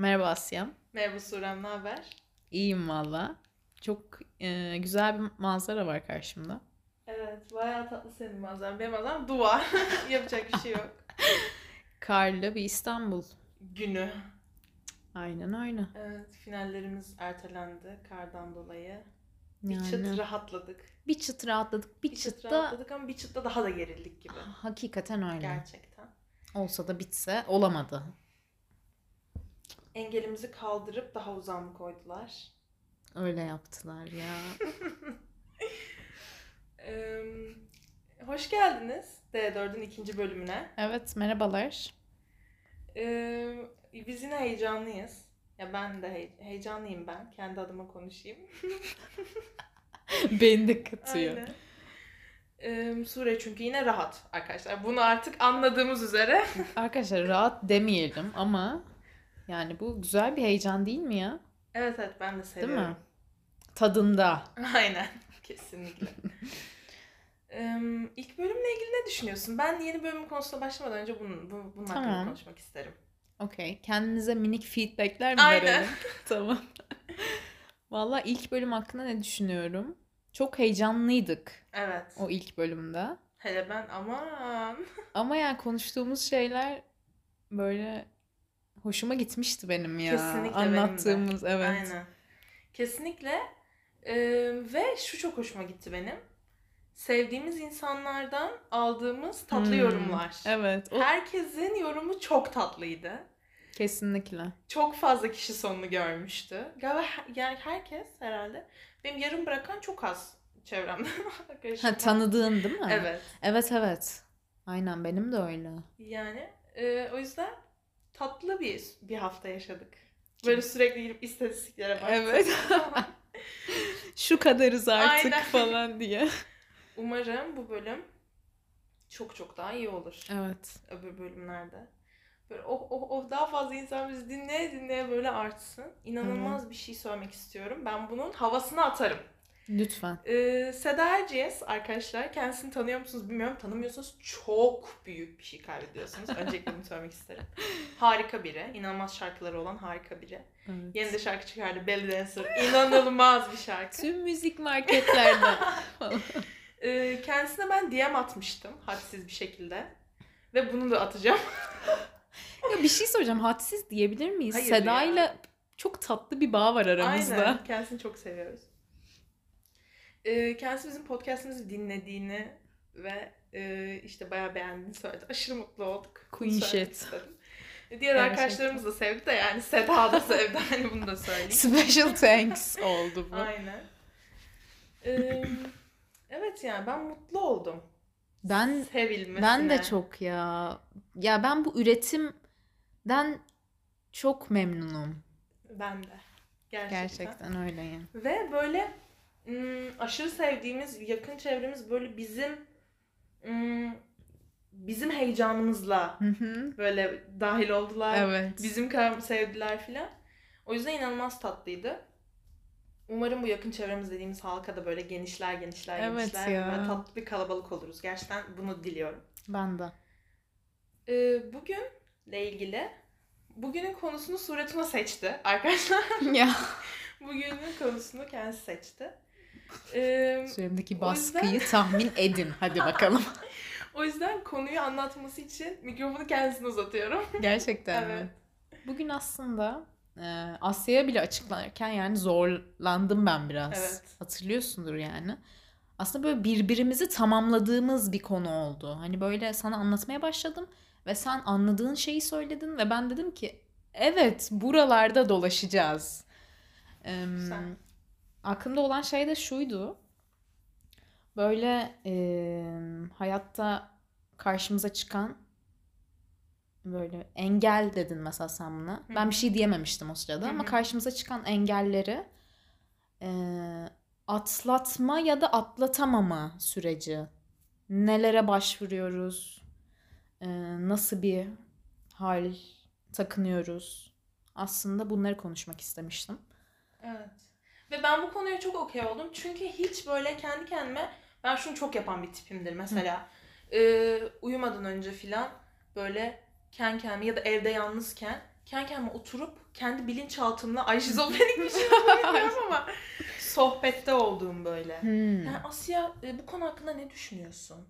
Merhaba Asya. Merhaba Surem, ne haber? İyiyim valla. Çok e, güzel bir manzara var karşımda. Evet, bayağı tatlı senin manzaran. Benim manzaram duvar. Yapacak bir şey yok. Karlı bir İstanbul. Günü. Aynen öyle. Evet, finallerimiz ertelendi kardan dolayı. Bir Yani çıt rahatladık. bir çıt rahatladık. Bir, Bir çıt çıt da rahatladık ama bir çıtta daha da gerildik gibi. hakikaten öyle. Gerçekten. Olsa da bitse olamadı. Engelimizi kaldırıp daha uzağa mı koydular? Öyle yaptılar ya. Ee, hoş geldiniz D4'ün ikinci bölümüne. Evet merhabalar. Ee, biz yine heyecanlıyız. Ya ben de hey- heyecanlıyım ben. Kendi adıma konuşayım. Beni de katıyor. Aynen. Ee, Sure çünkü yine rahat arkadaşlar. Bunu artık anladığımız üzere. Arkadaşlar rahat demeyelim ama yani bu güzel bir heyecan değil mi ya? evet evet ben de Değil seviyorum. mi? Tadında. Aynen. Kesinlikle. Ee, ilk bölümle ilgili ne düşünüyorsun? Ben yeni bölümün konusuna başlamadan önce bunun, bu, bunun hakkında Tamam. konuşmak isterim. Okey. Kendinize minik feedbackler mi Aynen. verelim? tamam. Valla ilk bölüm hakkında ne düşünüyorum? Çok heyecanlıydık Evet. o ilk bölümde. Hele ben aman. Ama yani konuştuğumuz şeyler böyle hoşuma gitmişti benim ya. Kesinlikle benim de. Anlattığımız evet. Aynen. Kesinlikle. Ee, ve şu çok hoşuma gitti benim. Sevdiğimiz insanlardan aldığımız tatlı Hmm, yorumlar. Evet. O Herkesin yorumu çok tatlıydı. kesinlikle. Çok fazla kişi sonunu görmüştü. Galiba yani herkes herhalde. Benim yarım bırakan çok az çevremde. Ha tanıdığın değil mi? Evet. Evet evet. Aynen benim de öyle. Yani e, o yüzden tatlı bir bir hafta yaşadık. Böyle sürekli girip istatistiklere baktık. Evet. Şu kadarız artık Aynen. falan diye. Umarım bu bölüm çok çok daha iyi olur. Evet. Öbür bölümlerde. Böyle oh oh oh daha fazla insan bizi dinleye dinleye böyle artsın. İnanılmaz bir şey söylemek istiyorum. Ben bunun havasını atarım. Lütfen. Ee, Seda Erciyes arkadaşlar kendisini tanıyor musunuz bilmiyorum. Tanımıyorsanız çok büyük bir şey kaybediyorsunuz. Öncelikle bunu söylemek isterim. Harika biri. inanılmaz şarkıları olan harika biri. Evet. Yeni de şarkı çıkardı. Belly Dancer. İnanılmaz bir şarkı. Tüm müzik marketlerde. Ee, kendisine ben DM atmıştım hadsiz bir şekilde. Ve bunu da atacağım. ya bir şey soracağım. Hadsiz diyebilir miyiz? Hayır Seda'yla çok tatlı bir bağ var aramızda. Aynen. Kendisini çok seviyoruz. Ee, kendisi bizim podcastımızı dinlediğini ve e, işte bayağı beğendiğini söyledi. Aşırı mutlu olduk. Queen shit. istedim. Diğer Gerçekten. arkadaşlarımız da sevdi de yani Seda da sevdi. Hani bunu da söyleyeyim. Special thanks oldu bu. Aynen. Ee, evet yani ben mutlu oldum. Ben Sevilmesine. ben de çok ya. Ya ben bu üretimden çok memnunum. Ben de. Gerçekten. Gerçekten öyle yani. Ve böyle aşırı sevdiğimiz yakın çevremiz böyle bizim ım, bizim heyecanımızla böyle dahil oldular. Evet. Bizim kadar sevdiler filan. O yüzden inanılmaz tatlıydı. Umarım bu yakın çevremiz dediğimiz halka da böyle genişler genişler Evet genişler. ya. Ve tatlı bir kalabalık oluruz. Gerçekten bunu diliyorum. Ben de. Ee, bugünle ilgili bugünün konusunu Suretuna seçti arkadaşlar. ya. Bugünün konusunu kendisi seçti. Ee, Üzerimdeki baskıyı yüzden- tahmin edin. Hadi bakalım. o yüzden konuyu anlatması için mikrofonu kendisine uzatıyorum. Gerçekten Evet. mi? Bugün aslında e, Asya'ya bile açıklanırken yani zorlandım ben biraz. Evet. Hatırlıyorsundur yani. Aslında böyle birbirimizi tamamladığımız bir konu oldu. Hani böyle sana anlatmaya başladım ve sen anladığın şeyi söyledin ve ben dedim ki evet buralarda dolaşacağız. Ee, Güzel. Aklımda olan şey de şuydu. Böyle e, hayatta karşımıza çıkan böyle engel dedin mesela sen buna. Hı Ben bir şey diyememiştim o sırada Hı ama karşımıza çıkan engelleri e, atlatma ya da atlatamama süreci. Nelere başvuruyoruz? E, nasıl bir hal takınıyoruz? Aslında bunları konuşmak istemiştim. Evet. Ve ben bu konuya çok okey oldum. Çünkü hiç böyle kendi kendime ben şunu çok yapan bir tipimdir mesela. e, uyumadan önce filan böyle kendi kendime ya da evde yalnızken kendi kendime oturup kendi bilinçaltımla ay şizofrenik bir şey bilmiyorum ama sohbette olduğum böyle. Hmm. Yani Asya e, bu konu hakkında ne düşünüyorsun?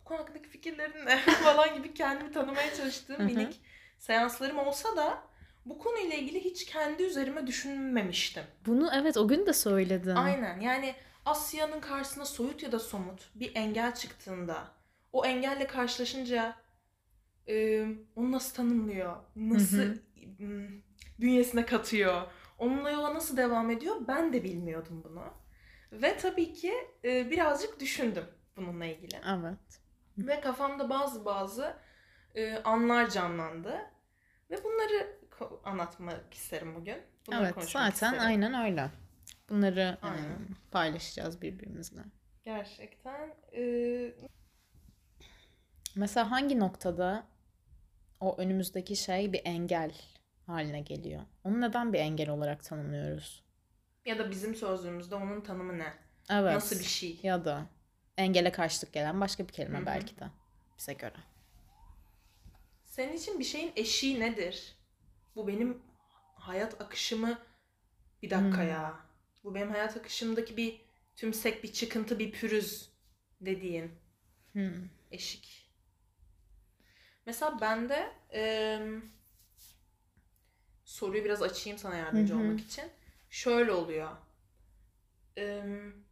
Bu konu hakkındaki fikirlerin ne? falan gibi kendimi tanımaya çalıştığım minik seanslarım olsa da bu konuyla ilgili hiç kendi üzerime düşünmemiştim. Bunu evet o gün de söyledin. Aynen yani Asya'nın karşısına soyut ya da somut bir engel çıktığında o engelle karşılaşınca e, onu nasıl tanımlıyor? Nasıl Hı hı. m, bünyesine katıyor? Onunla yola nasıl devam ediyor? Ben de bilmiyordum bunu. Ve tabii ki e, birazcık düşündüm bununla ilgili. Evet. Ve kafamda bazı bazı e, anlar canlandı. Ve bunları anlatmak isterim bugün. Bunları evet zaten isterim. aynen öyle. Bunları e, Aynen. paylaşacağız birbirimizle. Gerçekten. e, Mesela hangi noktada o önümüzdeki şey bir engel haline geliyor? Onu neden bir engel olarak tanımlıyoruz? ya da bizim sözlüğümüzde onun tanımı ne? Evet. Nasıl bir şey? Ya da engele karşılık gelen başka bir kelime Hı hı. belki de bize göre. Senin için bir şeyin eşiği nedir? Bu benim hayat akışımı bir dakika Hmm. ya. Bu benim hayat akışımdaki bir tümsek, bir çıkıntı, bir pürüz dediğin Hmm. eşik. Mesela bende em, soruyu biraz açayım sana yardımcı Hı hı. olmak için. Şöyle oluyor. Em,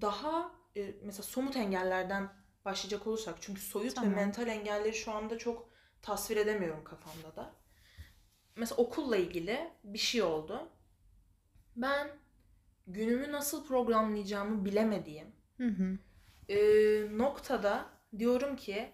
daha e, mesela somut engellerden başlayacak olursak çünkü soyut Tamam. ve mental engelleri şu anda çok tasvir edemiyorum kafamda da. Mesela okulla ilgili bir şey oldu. Ben günümü nasıl programlayacağımı bilemediğim Hı hı. e, noktada diyorum ki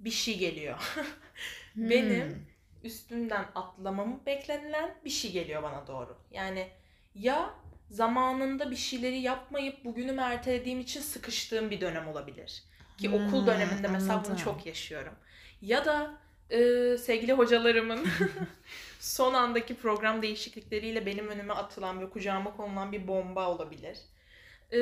bir şey geliyor. Benim Hmm. üstünden atlamamı beklenilen bir şey geliyor bana doğru. Yani ya zamanında bir şeyleri yapmayıp bugünümü ertelediğim için sıkıştığım bir dönem olabilir. Ki Hmm, okul döneminde mesela anladım. bunu çok yaşıyorum. Ya da e, sevgili hocalarımın son andaki program değişiklikleriyle benim önüme atılan ve kucağıma konulan bir bomba olabilir. E,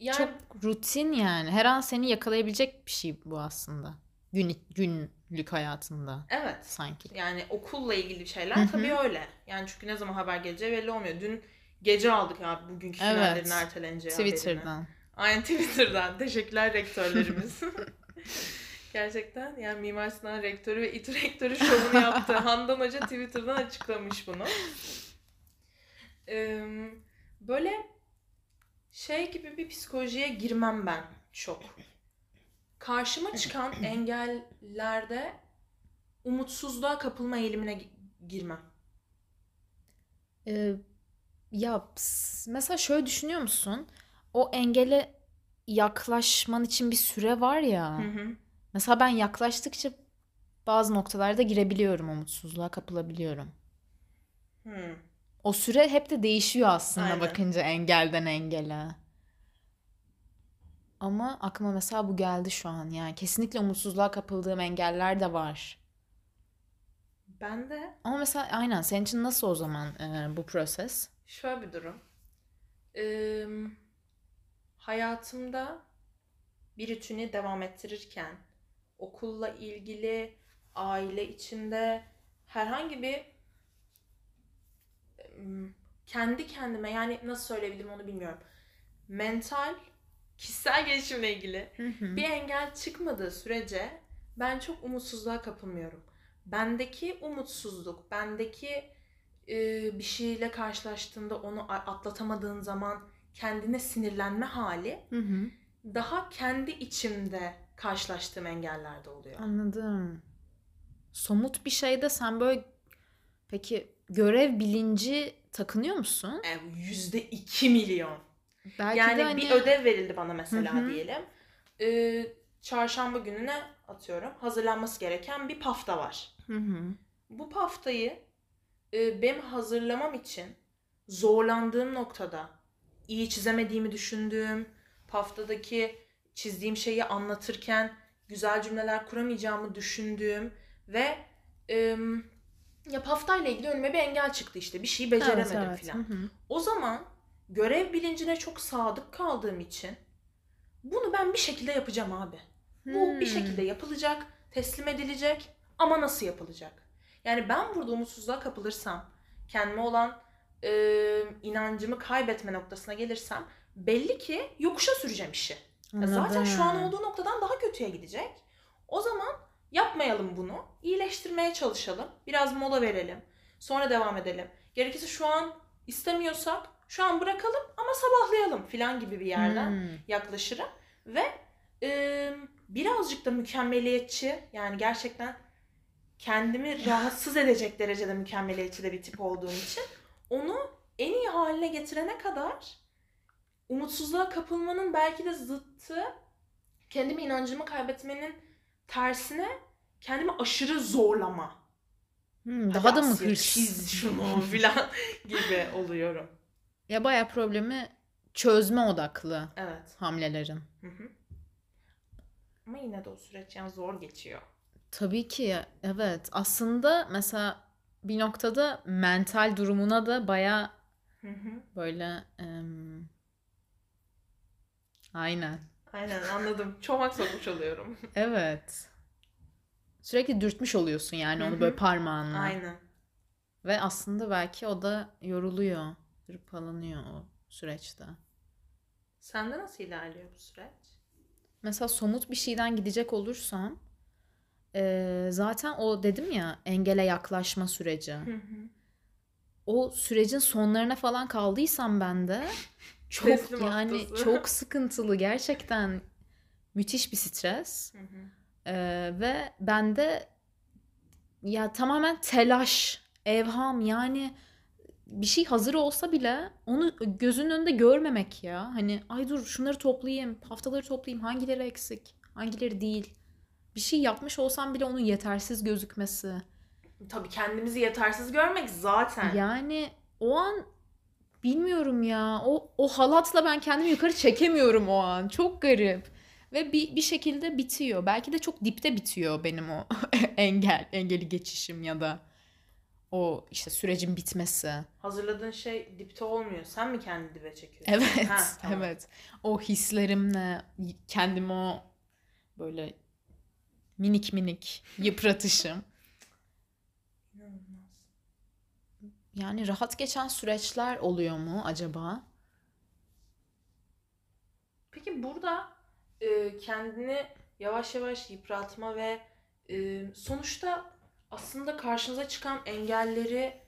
yani Çok rutin yani. Her an seni yakalayabilecek bir şey bu aslında. Gün, günlük hayatında evet. sanki. Yani okulla ilgili şeyler tabii öyle. Yani çünkü ne zaman haber geleceği belli olmuyor. Dün gece aldık ya bugünkü Evet. finallerin erteleneceği haberini. Twitter'dan. Aynen Twitter'dan. Teşekkürler rektörlerimiz. Gerçekten yani Mimar Sinan rektörü ve İTÜ rektörü şovunu yaptı. Handan Hoca Twitter'dan açıklamış bunu. Ee, böyle şey gibi bir psikolojiye girmem ben çok. Karşıma çıkan engellerde umutsuzluğa kapılma eğilimine gi- girmem. Ee, ya mesela şöyle düşünüyor musun? O engele yaklaşman için bir süre var ya. Hı hı. Mesela ben yaklaştıkça bazı noktalarda girebiliyorum, umutsuzluğa kapılabiliyorum. Hı. O süre hep de değişiyor aslında Aynen. bakınca engelden engele. Ama aklıma mesela bu geldi şu an. Yani kesinlikle umutsuzluğa kapıldığım engeller de var. Ben de Ama mesela aynen senin için nasıl o zaman e, bu proses? Şöyle bir durum. Ee, hayatımda bir rutini devam ettirirken okulla ilgili, aile içinde herhangi bir kendi kendime yani nasıl söyleyebilirim onu bilmiyorum. Mental, kişisel gelişimle ilgili bir engel çıkmadığı sürece ben çok umutsuzluğa kapılmıyorum. Bendeki umutsuzluk, bendeki bir şeyle karşılaştığında onu atlatamadığın zaman kendine sinirlenme hali Hı hı. daha kendi içimde karşılaştığım engellerde oluyor. Anladım. Somut bir şeyde sen böyle peki görev bilinci takınıyor musun? E, Yüzde iki milyon. Belki yani de hani bir ödev verildi bana mesela Hı hı. diyelim. E, çarşamba gününe atıyorum hazırlanması gereken bir pafta var. Hı hı. Bu paftayı e, benim hazırlamam için zorlandığım noktada iyi çizemediğimi düşündüğüm, paftadaki çizdiğim şeyi anlatırken güzel cümleler kuramayacağımı düşündüğüm ve e, ya paftayla ilgili önüme bir engel çıktı işte bir şeyi beceremedim Evet, evet. filan. O zaman görev bilincine çok sadık kaldığım için bunu ben bir şekilde yapacağım abi. Bu bir Hmm. şekilde yapılacak, teslim edilecek ama nasıl yapılacak? Yani ben burada umutsuzluğa kapılırsam, kendime olan e, inancımı kaybetme noktasına gelirsem belli ki yokuşa süreceğim işi. Zaten şu an olduğu noktadan daha kötüye gidecek. O zaman yapmayalım bunu. İyileştirmeye çalışalım. Biraz mola verelim. Sonra devam edelim. Gerekirse şu an istemiyorsak şu an bırakalım ama sabahlayalım filan gibi bir yerden Hmm. yaklaşırım. Ve e, birazcık da mükemmeliyetçi yani gerçekten kendimi rahatsız edecek derecede mükemmeliyetçi de bir tip olduğum için onu en iyi haline getirene kadar umutsuzluğa kapılmanın belki de zıttı kendimi inancımı kaybetmenin tersine kendimi aşırı zorlama. Hmm, daha da mı hırs? Çiz şunu filan gibi oluyorum. Ya bayağı problemi çözme odaklı Evet. hamlelerin. Hı hı. Ama yine de o süreç yani zor geçiyor. Tabii ki evet. Aslında mesela bir noktada mental durumuna da hı. böyle em, aynen. Aynen anladım. Çomak sokmuş oluyorum. Evet. Sürekli dürtmüş oluyorsun yani onu böyle parmağınla. Aynen. Ve aslında belki o da yoruluyor, hırpalanıyor o süreçte. Sende nasıl ilerliyor bu süreç? Mesela somut bir şeyden gidecek olursam eee, zaten o dedim ya engele yaklaşma süreci. Hı hı. O sürecin sonlarına falan kaldıysam ben de çok Teslim yani haftası. çok sıkıntılı gerçekten müthiş bir stres. Hı hı. Ee, ve bende ya tamamen telaş, evham yani bir şey hazır olsa bile onu gözünün önünde görmemek ya. Hani ay dur şunları toplayayım, haftaları toplayayım, hangileri eksik, hangileri değil. Bir şey yapmış olsam bile onun yetersiz gözükmesi. Tabii kendimizi yetersiz görmek zaten. Yani o an bilmiyorum ya. O o halatla ben kendimi yukarı çekemiyorum o an. Çok garip. Ve bir, bir şekilde bitiyor. Belki de çok dipte bitiyor benim o engel, engeli geçişim ya da o işte sürecin bitmesi. Hazırladığın şey dipte olmuyor. Sen mi kendi dibe çekiyorsun? Evet, Ha, tamam. evet. O hislerimle kendimi o böyle minik minik yıpratışım. İnanılmaz. Yani rahat geçen süreçler oluyor mu acaba? Peki burada e, kendini yavaş yavaş yıpratma ve e, sonuçta aslında karşınıza çıkan engelleri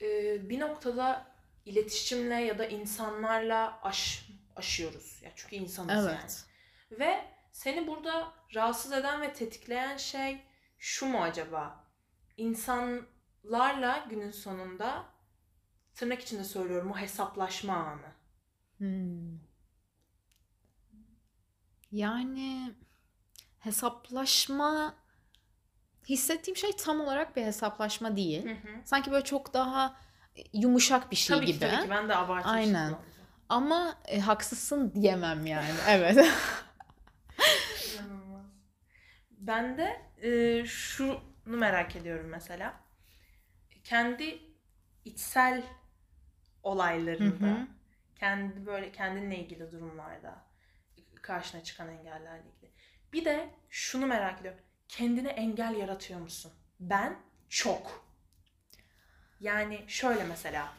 e, bir noktada iletişimle ya da insanlarla aş, aşıyoruz. Ya çünkü insanız yani. Evet. Ve seni burada rahatsız eden ve tetikleyen şey şu mu acaba? İnsanlarla günün sonunda tırnak içinde söylüyorum o hesaplaşma anı. Hmm. Yani hesaplaşma hissettiğim şey tam olarak bir hesaplaşma değil. Sanki böyle çok daha yumuşak bir şey tabii gibi. ki tabii ki ben de abartmışım. Aynen. zaten. Ama e, haksızsın diyemem yani. Evet. Ben de e, şunu merak ediyorum mesela. Kendi içsel olaylarında, Hı hı. kendi böyle kendinle ilgili durumlarda karşına çıkan engellerle ilgili. Bir de şunu merak ediyorum. Kendine engel yaratıyor musun? Ben çok. Yani şöyle mesela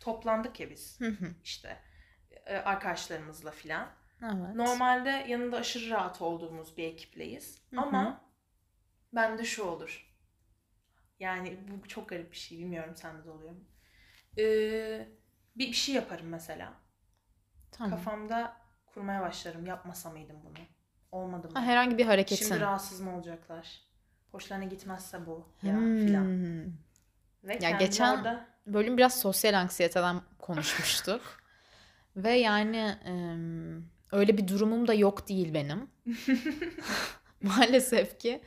toplandık ya biz Hı hı. işte e, arkadaşlarımızla filan. evet. Normalde yanında aşırı rahat olduğumuz bir ekipleyiz. Hı hı. Ama bende şu olur. Yani bu çok garip bir şey. Bilmiyorum sende de oluyor mu? Ee, bir, bir şey yaparım mesela. Tamam. Kafamda kurmaya başlarım. Yapmasa mıydım bunu? Olmadı mı? Ha, herhangi bir hareketin. Şimdi rahatsız mı olacaklar? Hoşlarına gitmezse bu ya Hmm. filan. Ve kendimi geçen- orada bölüm biraz sosyal anksiyeteden konuşmuştuk. Ve yani öyle bir durumum da yok değil benim. Maalesef ki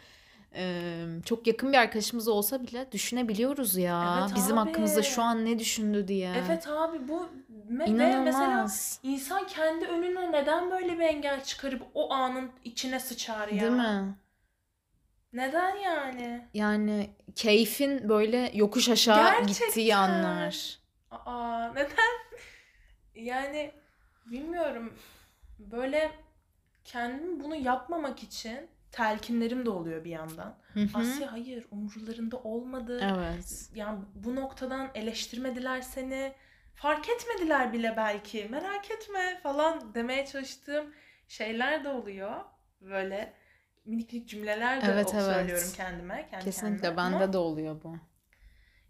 çok yakın bir arkadaşımız olsa bile düşünebiliyoruz ya. Evet Bizim abi. hakkımızda şu an ne düşündü diye. Evet abi bu ve mesela İnanılmaz. insan kendi önüne neden böyle bir engel çıkarıp o anın içine sıçar ya? Değil mi? Neden yani? Yani keyfin böyle yokuş aşağı Gerçekten. gittiği anlar. Aa neden? Yani bilmiyorum. Böyle kendimi bunu yapmamak için telkinlerim de oluyor bir yandan. Hı hı. Asya hayır umurlarında olmadı. Evet. Yani bu noktadan eleştirmediler seni. Fark etmediler bile belki. Merak etme falan demeye çalıştığım şeyler de oluyor. Böyle minik minik cümleler de Evet, evet. söylüyorum kendime. Kendi Kesinlikle kendime. bende Ama de oluyor bu.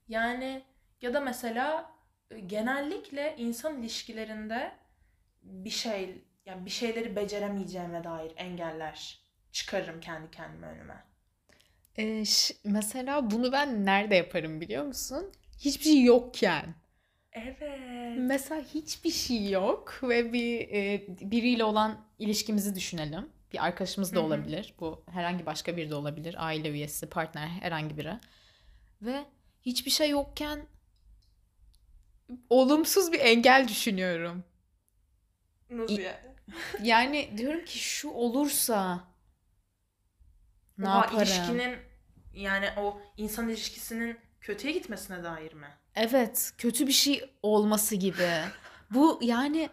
Yani ya da mesela e, genellikle insan ilişkilerinde bir şey yani bir şeyleri beceremeyeceğime dair engeller çıkarırım kendi kendime önüme. Ee, mesela bunu ben nerede yaparım biliyor musun? Hiçbir şey yokken. Evet. Mesela hiçbir şey yok ve bir e, biriyle olan ilişkimizi düşünelim. Bir arkadaşımız da olabilir. Bu herhangi başka biri de olabilir. Aile üyesi, partner, herhangi biri. Ve hiçbir şey yokken olumsuz bir engel düşünüyorum. Nasıl yani? Yani diyorum ki şu olursa ne Oha, yaparım? ilişkinin yani o insan ilişkisinin kötüye gitmesine dair mi? Evet, kötü bir şey olması gibi. Bu yani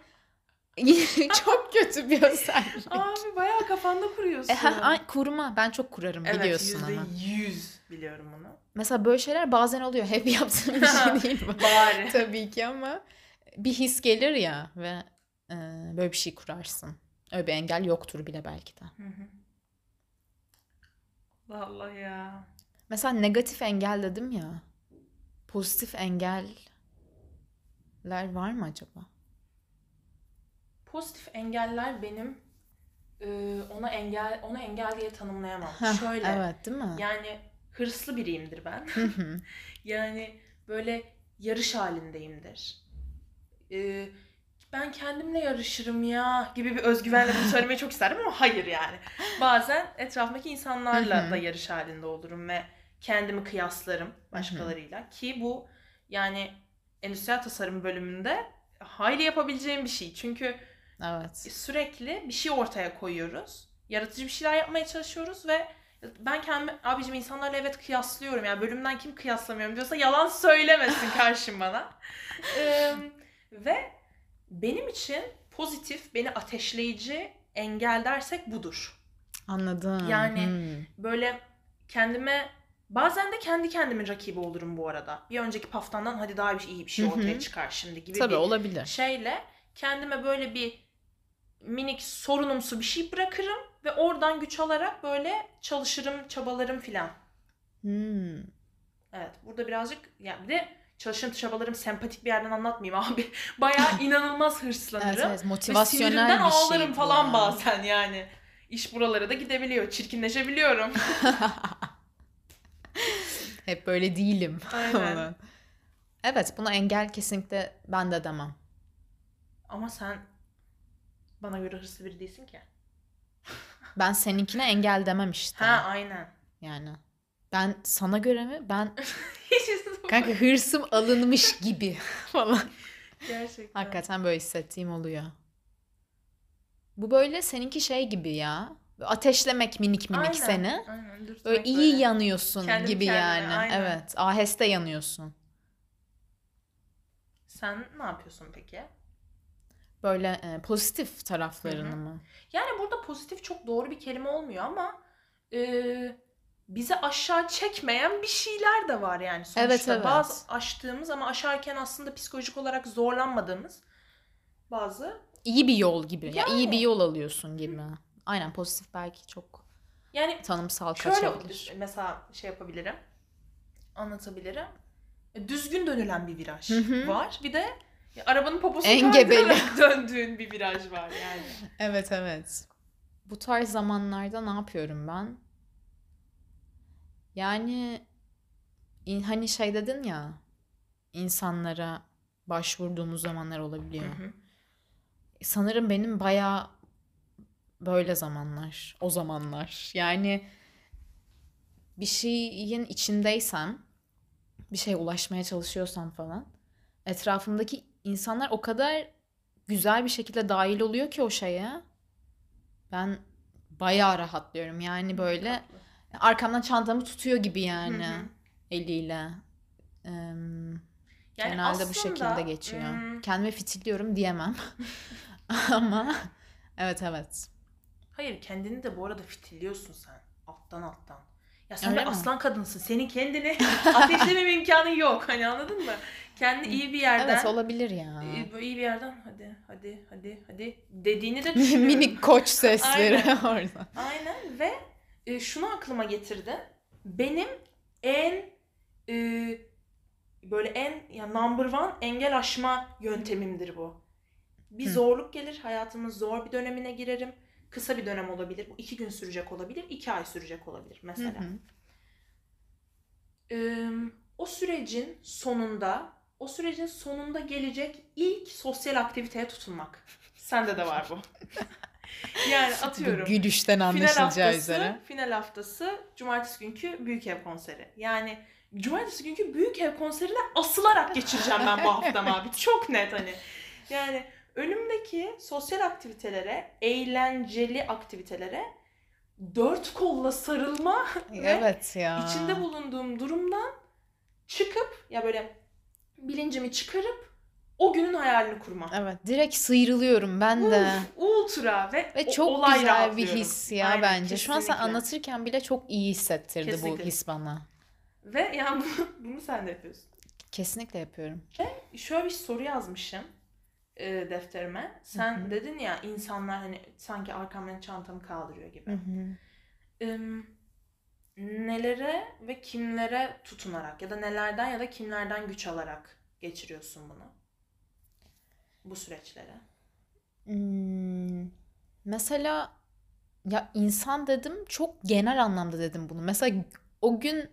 çok kötü bir özellik. Abi bayağı kafanda kuruyorsun. E, ha, ay, kurma. Ben çok kurarım evet biliyorsun ama. yüz biliyorum onu. Mesela böyle şeyler bazen oluyor. Hep yaptığım bir şey değil bu. Bari. Tabii ki ama bir his gelir ya ve e, böyle bir şey kurarsın. Öyle bir engel yoktur bile belki de. Hı hı. Allah Allah ya. Mesela negatif engel dedim ya. Pozitif engeller var mı acaba? Pozitif engeller benim e, ona engel ona engel diye tanımlayamam. Şöyle Evet değil mi? yani hırslı biriyimdir ben. Hı hı. yani böyle yarış halindeyimdir. E, ben kendimle yarışırım ya gibi bir özgüvenle bunu söylemeyi çok isterdim ama hayır yani. Bazen etrafımdaki insanlarla da yarış halinde olurum ve kendimi kıyaslarım başkalarıyla ki bu yani endüstriyel tasarım bölümünde hayli yapabileceğim bir şey. Çünkü Evet. sürekli bir şey ortaya koyuyoruz. Yaratıcı bir şeyler yapmaya çalışıyoruz ve ben kendimi abicim insanlarla evet kıyaslıyorum. Yani bölümden kim kıyaslamıyorum diyorsa yalan söylemesin karşım bana. Ee, ve benim için pozitif, beni ateşleyici engel dersek budur. Anladım. Yani- Hmm. Böyle kendime bazen de kendi kendimin rakibi olurum bu arada. Bir önceki paftandan hadi daha bir iyi bir şey ortaya çıkar şimdi gibi Tabii bir olabilir. şeyle kendime böyle bir minik sorunumsu bir şey bırakırım ve oradan güç alarak böyle çalışırım, çabalarım filan. Hmm. Evet, burada birazcık yani bir de çalışırım, çabalarım sempatik bir yerden anlatmayayım abi. Bayağı inanılmaz hırslanırım. Evet, evet Ve motivasyonel bir şey ağlarım bu falan ya. bazen yani. İş buralara da gidebiliyor. Çirkinleşebiliyorum. Hep böyle değilim. Aynen. evet buna engel kesinlikle ben de demem. Ama sen bana göre hırslı biri değilsin ki. Ben seninkine engel demem işte. Ha aynen. Yani. Ben sana göre mi? Ben Hiç kanka hırsım alınmış gibi falan. Gerçekten. Hakikaten böyle hissettiğim oluyor. Bu böyle seninki şey gibi ya. Ateşlemek minik minik Aynen, seni. Aynen. Böyle iyi böyle. yanıyorsun Kendim gibi kendime, yani. aynen. Evet. Aheste yanıyorsun. Sen ne yapıyorsun peki? Böyle e, pozitif taraflarını Hı hı. mı? Yani burada pozitif çok doğru bir kelime olmuyor ama e, bizi aşağı çekmeyen bir şeyler de var yani sonuçta. Evet, evet. Bazı aştığımız ama aşarken aslında psikolojik olarak zorlanmadığımız bazı. İyi bir yol gibi. Ya iyi Yani. bir yol alıyorsun gibi. Aynen pozitif belki çok Yani tanımsal şöyle kaçabilir. mesela şey yapabilirim, anlatabilirim. E, Düzgün dönülen bir viraj Hı hı. var. Bir de arabanın poposunu Engebeli. döndüğün bir viraj var yani. Evet evet. Bu tarz zamanlarda ne yapıyorum ben? Yani hani şey dedin ya insanlara başvurduğumuz zamanlar olabiliyor. Hı hı. Sanırım benim bayağı böyle zamanlar, o zamanlar. Yani bir şeyin içindeysem, bir şeye ulaşmaya çalışıyorsam falan, etrafımdaki insanlar o kadar güzel bir şekilde dahil oluyor ki o şeye. Ben bayağı rahatlıyorum. Yani böyle Tatlı. Arkamdan çantamı tutuyor gibi yani Hı hı. eliyle. Em, Yani Genelde bu aslında, şekilde geçiyor. hmm, Kendime fitilliyorum diyemem. Ama evet evet. Hayır kendini de bu arada fitilliyorsun sen. Alttan alttan. Ya sen Öyle bir mi? aslan kadınsın. Senin kendini ateşlememe imkanın yok. Hani anladın mı? Kendi iyi bir yerden. Evet olabilir ya. iyi, böyle iyi bir yerden hadi hadi hadi hadi dediğini de düşünüyorum. Minik koç sesleri orada. Aynen ve e, şunu aklıma getirdi. Benim en e, böyle en ya number one engel aşma yöntemimdir bu. Bir Hı. zorluk gelir, hayatımın zor bir dönemine girerim. Kısa bir dönem olabilir. Bu iki gün sürecek olabilir, iki ay sürecek olabilir Hı mesela. hı. Ee, o sürecin sonunda, o sürecin sonunda gelecek ilk sosyal aktiviteye tutunmak. Sende de var bu. yani atıyorum. gülüşten Final anlaşılacağı haftası, üzere. final haftası cumartesi günkü büyük ev konseri. Yani cumartesi günkü büyük ev konserine asılarak geçireceğim ben bu haftamı abi. Çok net hani. Yani önümdeki sosyal aktivitelere, eğlenceli aktivitelere dört kolla sarılma ve Evet ya. içinde bulunduğum durumdan çıkıp ya böyle bilincimi çıkarıp o günün hayalini kurma. Evet direkt sıyrılıyorum ben de. Uf, ultra ve, Ve o- çok olayla güzel bir his ya Aynen, bence. Şu an sen kesinlikle. anlatırken bile çok iyi hissettirdi bu Kesinlikle. his bana. Ve yani bunu, bunu sen de yapıyorsun. Kesinlikle yapıyorum. Şöyle bir soru yazmışım e, defterime. Sen Hı hı. dedin ya insanlar hani sanki arkamdan çantamı kaldırıyor gibi. Im, nelere ve kimlere tutunarak ya da nelerden ya da kimlerden güç alarak geçiriyorsun bunu? Bu süreçlere. Hmm, mesela ya insan dedim çok genel anlamda dedim bunu. Mesela o gün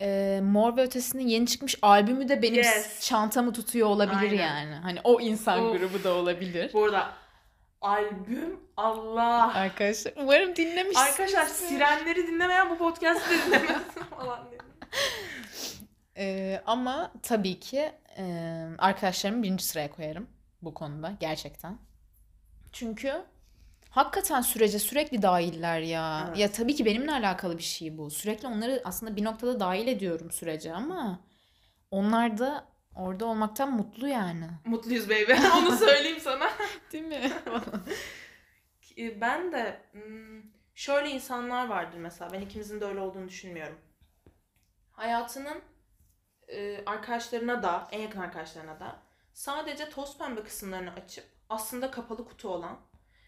e, Mor ve Ötesi'nin yeni çıkmış albümü de benim Yes. çantamı tutuyor olabilir Aynen. yani. Hani o insan Of. grubu da olabilir. Bu arada albüm Allah. Arkadaşlar umarım dinlemişsiniz. Arkadaşlar sirenleri dinlemeyen bu podcast'ı dinlemesin falan. Ee, ama tabii ki e, arkadaşlarımı birinci sıraya koyarım bu konuda gerçekten. Çünkü hakikaten sürece sürekli dahiller ya. Evet. Ya tabii ki benimle alakalı bir şey bu. Sürekli onları aslında bir noktada dahil ediyorum sürece ama onlar da orada olmaktan mutlu yani. Mutluyuz baby. Onu söyleyeyim sana. Değil mi? Ben de hmm, şöyle insanlar vardır mesela. Ben ikimizin de öyle olduğunu düşünmüyorum. Hayatının arkadaşlarına da, en yakın arkadaşlarına da sadece toz pembe kısımlarını açıp aslında kapalı kutu olan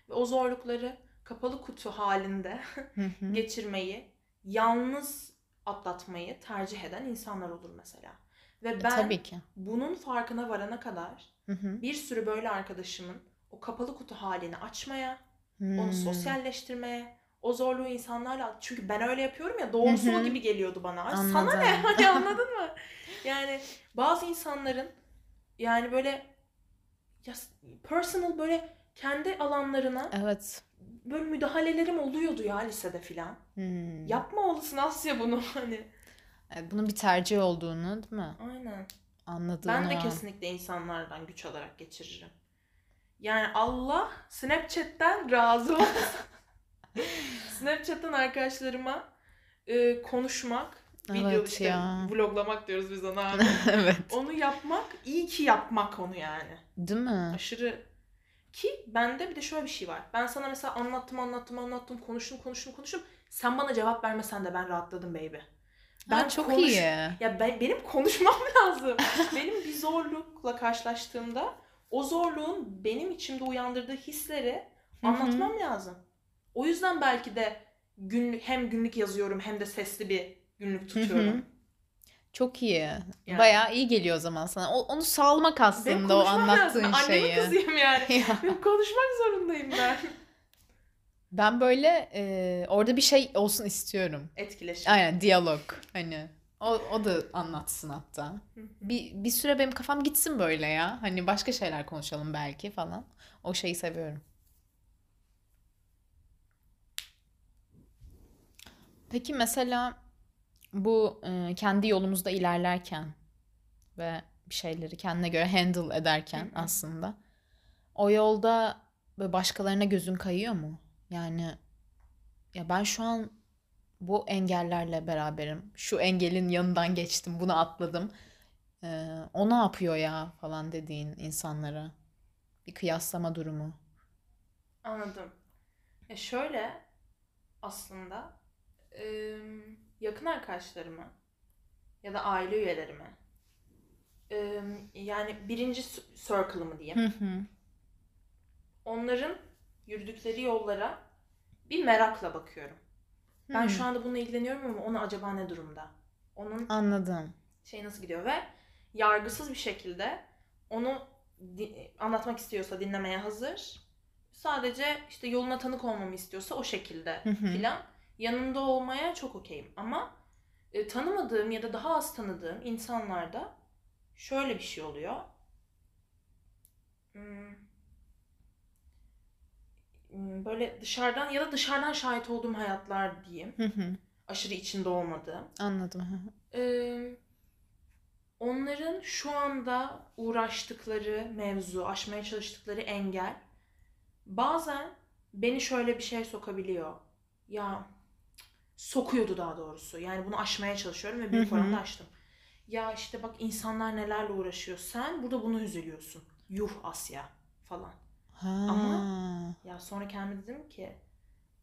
ve o zorlukları kapalı kutu halinde geçirmeyi, yalnız atlatmayı tercih eden insanlar olur mesela. Ve E, ben Tabii ki. bunun farkına varana kadar bir sürü böyle arkadaşımın o kapalı kutu halini açmaya, onu Hmm. sosyalleştirmeye, o zorluğu insanlarla çünkü ben öyle yapıyorum ya doğrusu o gibi geliyordu bana. Ay sana Anladım. ne? Hani anladın mı? Yani bazı insanların yani böyle ya personal böyle kendi alanlarına Evet. böyle müdahalelerim oluyordu ya lisede filan. Hmm. Yapmamalısın Asya bunu hani. Evet, bunun bir tercih olduğunu değil mi? Aynen. Anladığını. Ben de kesinlikle insanlardan güç alarak geçiririm. Yani Allah Snapchat'ten razı olsun. Snapchat'ten arkadaşlarıma e, konuşmak, video Evet işte ya. vloglamak diyoruz biz ona abi. evet. onu yapmak, iyi ki yapmak onu yani. Değil mi? Aşırı ki bende bir de şöyle bir şey var. Ben sana mesela anlattım, anlattım, anlattım, konuştum, konuştum, konuştum. Sen bana cevap vermesen de ben rahatladım baby. Ben çok konuş- iyi. Ya ben, benim konuşmam lazım. benim bir zorlukla karşılaştığımda o zorluğun benim içimde uyandırdığı hisleri anlatmam lazım. O yüzden belki de günlük hem günlük yazıyorum hem de sesli bir günlük tutuyorum. hı. Çok iyi. Yani. Bayağı iyi geliyor o zaman sana. O, onu salmak Benim aslında o konuşmam lazım. anlattığın Annemin şeyi. kızıyım yani. Ya, Benim konuşmak zorundayım ben. ben böyle e, orada bir şey olsun istiyorum. Etkileşim. Aynen diyalog. Hani o, o da anlatsın hatta. Bir, bir süre benim kafam gitsin böyle ya. Hani başka şeyler konuşalım belki falan. O şeyi seviyorum. Peki mesela bu e, kendi yolumuzda ilerlerken ve bir şeyleri kendine göre handle ederken Hı hı. aslında o yolda başkalarına gözün kayıyor mu? Yani ya ben şu an bu engellerle beraberim. Şu engelin yanından geçtim, bunu atladım. Ee, o ne yapıyor ya falan dediğin insanlara. Bir kıyaslama durumu. Anladım. Ya şöyle aslında Ee, yakın arkadaşlarımı ya da aile üyelerimi ee, yani birinci circle'ımı diyeyim. Hı hı. Onların yürüdükleri yollara bir merakla bakıyorum. Ben şu anda bununla ilgileniyorum ama onu acaba ne durumda? Onun Anladım. şey nasıl gidiyor ve yargısız bir şekilde onu anlatmak istiyorsa dinlemeye hazır. Sadece işte yoluna tanık olmamı istiyorsa o şekilde Hı hı. filan yanında olmaya çok okeyim. Ama e, tanımadığım ya da daha az tanıdığım insanlarda şöyle bir şey oluyor. Hmm. Hmm, Böyle dışarıdan ya da dışarıdan şahit olduğum hayatlar diyeyim. Hı hı. Aşırı içinde olmadığım. Anladım. Ee, onların şu anda uğraştıkları mevzu, aşmaya çalıştıkları engel bazen beni şöyle bir şeye sokabiliyor. Ya sokuyordu daha doğrusu. Yani bunu aşmaya çalışıyorum ve büyük oranda aştım. Ya işte bak insanlar nelerle uğraşıyor. Sen burada bunu üzülüyorsun. Yuh Asya falan. Ha. Ama- Ya sonra kendime dedim ki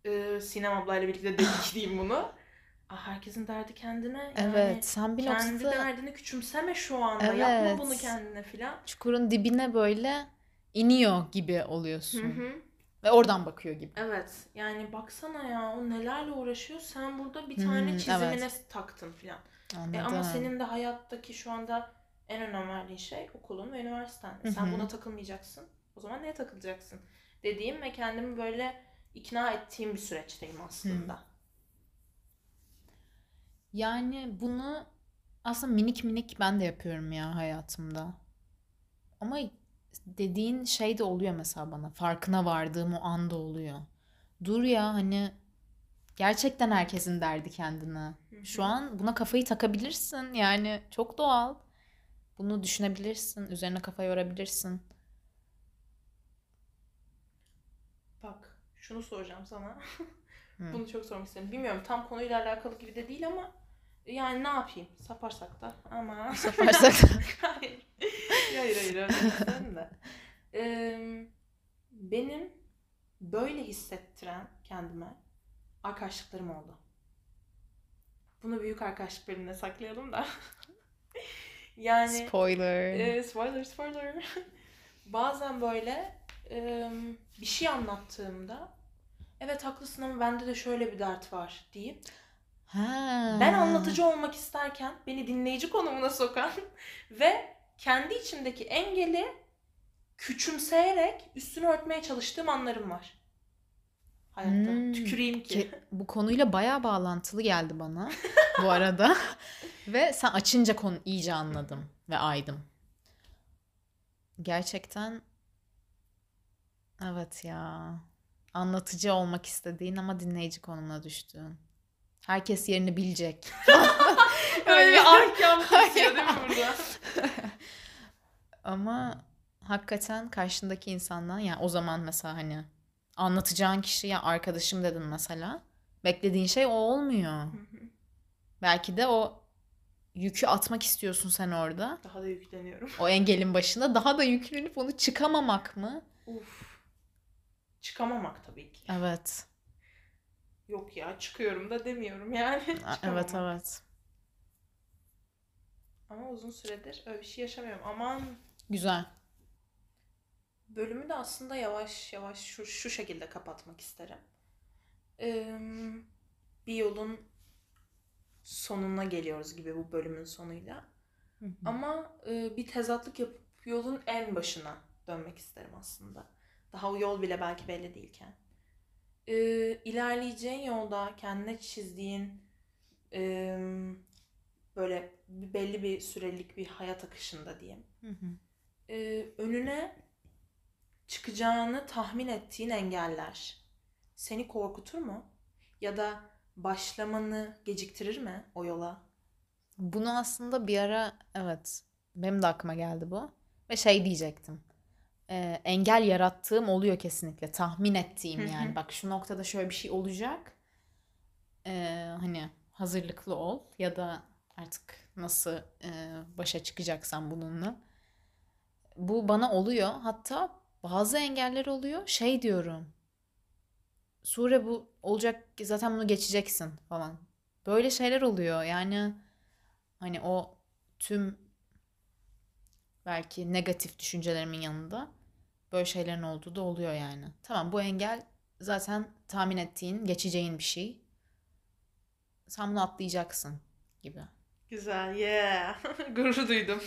e, Sinem ablayla birlikte dedik diyeyim bunu. Ah, herkesin derdi kendine. Yani Evet, sen bir kendi noktada derdini küçümseme şu anda. Evet. Yapma bunu kendine filan. çukurun dibine böyle iniyor gibi oluyorsun. Hı hı. Ve oradan bakıyor gibi. Evet. Yani baksana ya o nelerle uğraşıyor. Sen burada bir tane Hmm, çizimine evet. taktın filan. E ama senin de hayattaki şu anda en önem verdiğin şey okulun ve üniversiten. Hı Sen hı. buna takılmayacaksın. O zaman neye takılacaksın? Dediğim ve kendimi böyle ikna ettiğim bir süreçteyim aslında. Yani bunu aslında minik minik ben de yapıyorum ya hayatımda. Ama dediğin şey de oluyor mesela bana. Farkına vardığım o anda oluyor. Dur ya hani gerçekten herkesin derdi kendine. Şu an buna kafayı takabilirsin. Yani çok doğal. Bunu düşünebilirsin. Üzerine kafa yorabilirsin. Bak şunu soracağım sana. Bunu çok sormak istedim. Bilmiyorum tam konuyla alakalı gibi de değil ama yani ne yapayım? Saparsak da ama. Saparsak hayır. Hayır hayır öyle de. Ee, benim böyle hissettiren kendime arkadaşlıklarım oldu. Bunu büyük arkadaşlık bölümüne saklayalım da. yani Spoiler. e, spoiler spoiler. Bazen böyle e, bir şey anlattığımda evet haklısın ama bende de şöyle bir dert var deyip Ha. ben anlatıcı olmak isterken beni dinleyici konumuna sokan ve kendi içimdeki engeli küçümseyerek üstünü örtmeye çalıştığım anlarım var. Hayatta. Hmm. Tüküreyim ki. Ki bu konuyla bayağı bağlantılı geldi bana bu arada. Ve sen açınca konu iyice anladım ve aydım. Gerçekten evet ya. Anlatıcı olmak istediğin ama dinleyici konumuna düştüğün. Herkes yerini bilecek. Öyle bir ahkam kesiyor değil mi burada? Ama hakikaten karşındaki insandan yani o zaman mesela hani anlatacağın kişi ya arkadaşım dedin mesela. Beklediğin şey o olmuyor. Belki de o yükü atmak istiyorsun sen orada. Daha da yükleniyorum. O engelin başında daha da yüklenip onu çıkamamak mı? Uf. Çıkamamak tabii ki. Evet. Yok ya çıkıyorum da demiyorum yani. Evet evet. Ama uzun süredir öyle bir şey yaşamıyorum. Aman Güzel. bölümü de aslında yavaş yavaş şu, şu şekilde kapatmak isterim. Ee, bir yolun sonuna geliyoruz gibi bu bölümün sonuyla. Ama e, bir tezatlık yapıp yolun en başına dönmek isterim aslında. Daha o yol bile belki belli değilken. E, ilerleyeceğin yolda kendine çizdiğin e, böyle belli bir sürelik bir hayat akışında diyeyim. Hı hı. e, önüne çıkacağını tahmin ettiğin engeller seni korkutur mu? Ya da başlamanı geciktirir mi o yola? Bunu aslında bir ara evet benim de aklıma geldi bu. Ve şey diyecektim. Ee, engel yarattığım oluyor kesinlikle. Tahmin ettiğim Hı hı. yani. Bak şu noktada şöyle bir şey olacak. Ee, hani hazırlıklı ol ya da artık nasıl e, başa çıkacaksan bununla. Bu bana oluyor. Hatta bazı engeller oluyor. Şey diyorum. Sure bu olacak zaten bunu geçeceksin falan. Böyle şeyler oluyor. Yani hani o tüm belki negatif düşüncelerimin yanında böyle şeylerin olduğu da oluyor yani. Tamam bu engel zaten tahmin ettiğin, geçeceğin bir şey. Sen bunu atlayacaksın gibi. Güzel, yeah. Gurur duydum.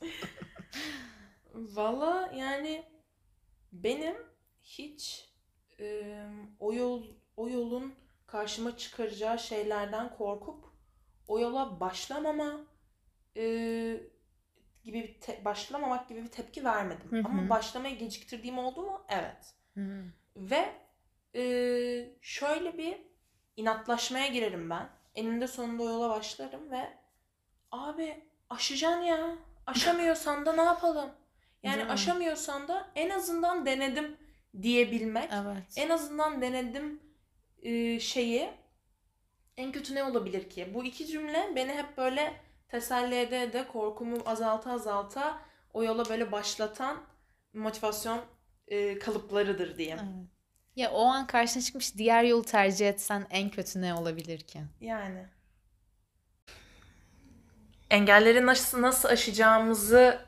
Valla yani benim hiç e, o yol o yolun karşıma çıkaracağı şeylerden korkup o yola başlamama e, gibi bir te- başlamamak gibi bir tepki vermedim. Hı hı. Ama başlamayı geciktirdiğim oldu mu? Evet. Hı. Ve e, şöyle bir inatlaşmaya girerim ben. Eninde sonunda o yola başlarım ve abi aşacaksın ya. Aşamıyorsan da ne yapalım? Yani Değil mi? aşamıyorsan da en azından denedim diyebilmek. Evet. En azından denedim e, şeyi en kötü ne olabilir ki? Bu iki cümle beni hep böyle teselli ede ede korkumu azalta azalta o yola böyle başlatan motivasyon e, kalıplarıdır diyeyim. Evet. Ya o an karşına çıkmış diğer yolu tercih etsen en kötü ne olabilir ki? Yani. Engelleri nasıl, nasıl aşacağımızı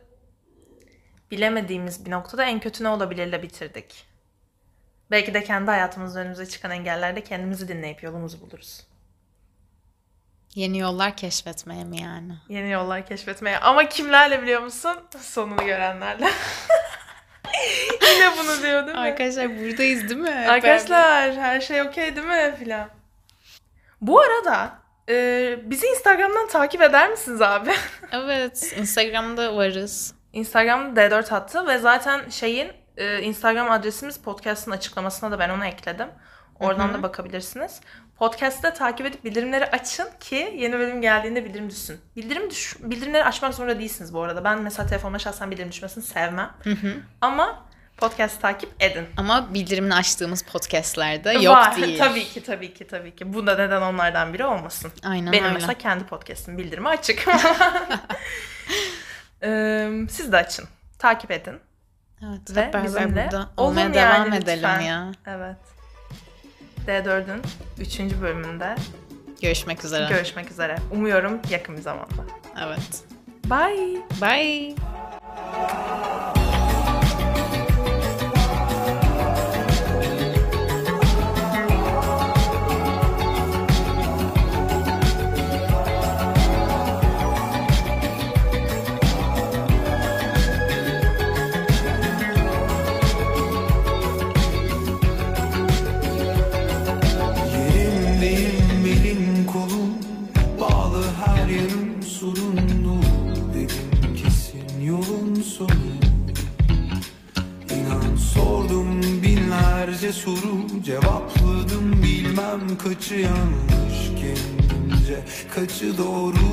bilemediğimiz bir noktada en kötü ne olabilirle bitirdik. Belki de kendi hayatımızda önümüze çıkan engellerde kendimizi dinleyip yolumuzu buluruz. Yeni yollar keşfetmeye mi yani? Yeni yollar keşfetmeye. Ama kimlerle biliyor musun? Sonunu görenlerle. Yine bunu diyor değil mi? Arkadaşlar buradayız değil mi? Arkadaşlar her şey okey değil mi filan. Bu arada e, bizi Instagram'dan takip eder misiniz abi? Evet. Instagram'da varız. Instagram D4 attı ve zaten şeyin e, Instagram adresimiz podcast'ın açıklamasına da ben onu ekledim. Oradan Hı hı. da bakabilirsiniz. Podcast'ı da takip edip bildirimleri açın ki yeni bölüm geldiğinde bildirim düşsün. Bildirim düş bildirimleri açmak zorunda değilsiniz bu arada. Ben mesela telefonuma şahsen bildirim düşmesini sevmem. Hı hı. Ama podcast'ı takip edin. Ama bildirimini açtığımız podcastlerde yok Var. değil. tabii ki tabii ki tabii ki. Bu da neden onlardan biri olmasın. Aynen Benim öyle. mesela kendi podcast'ım bildirimi açık. Ee, siz de açın. Takip edin. Evet, Ve hep bizimle burada olmaya devam lütfen. edelim ya. Evet. D4'ün 3. bölümünde Görüşmek üzere. görüşmek üzere. Umuyorum yakın bir zamanda. evet. Bye. Bye. Cevapladım bilmem kaçı yanlış Kendimce. Kaçı doğru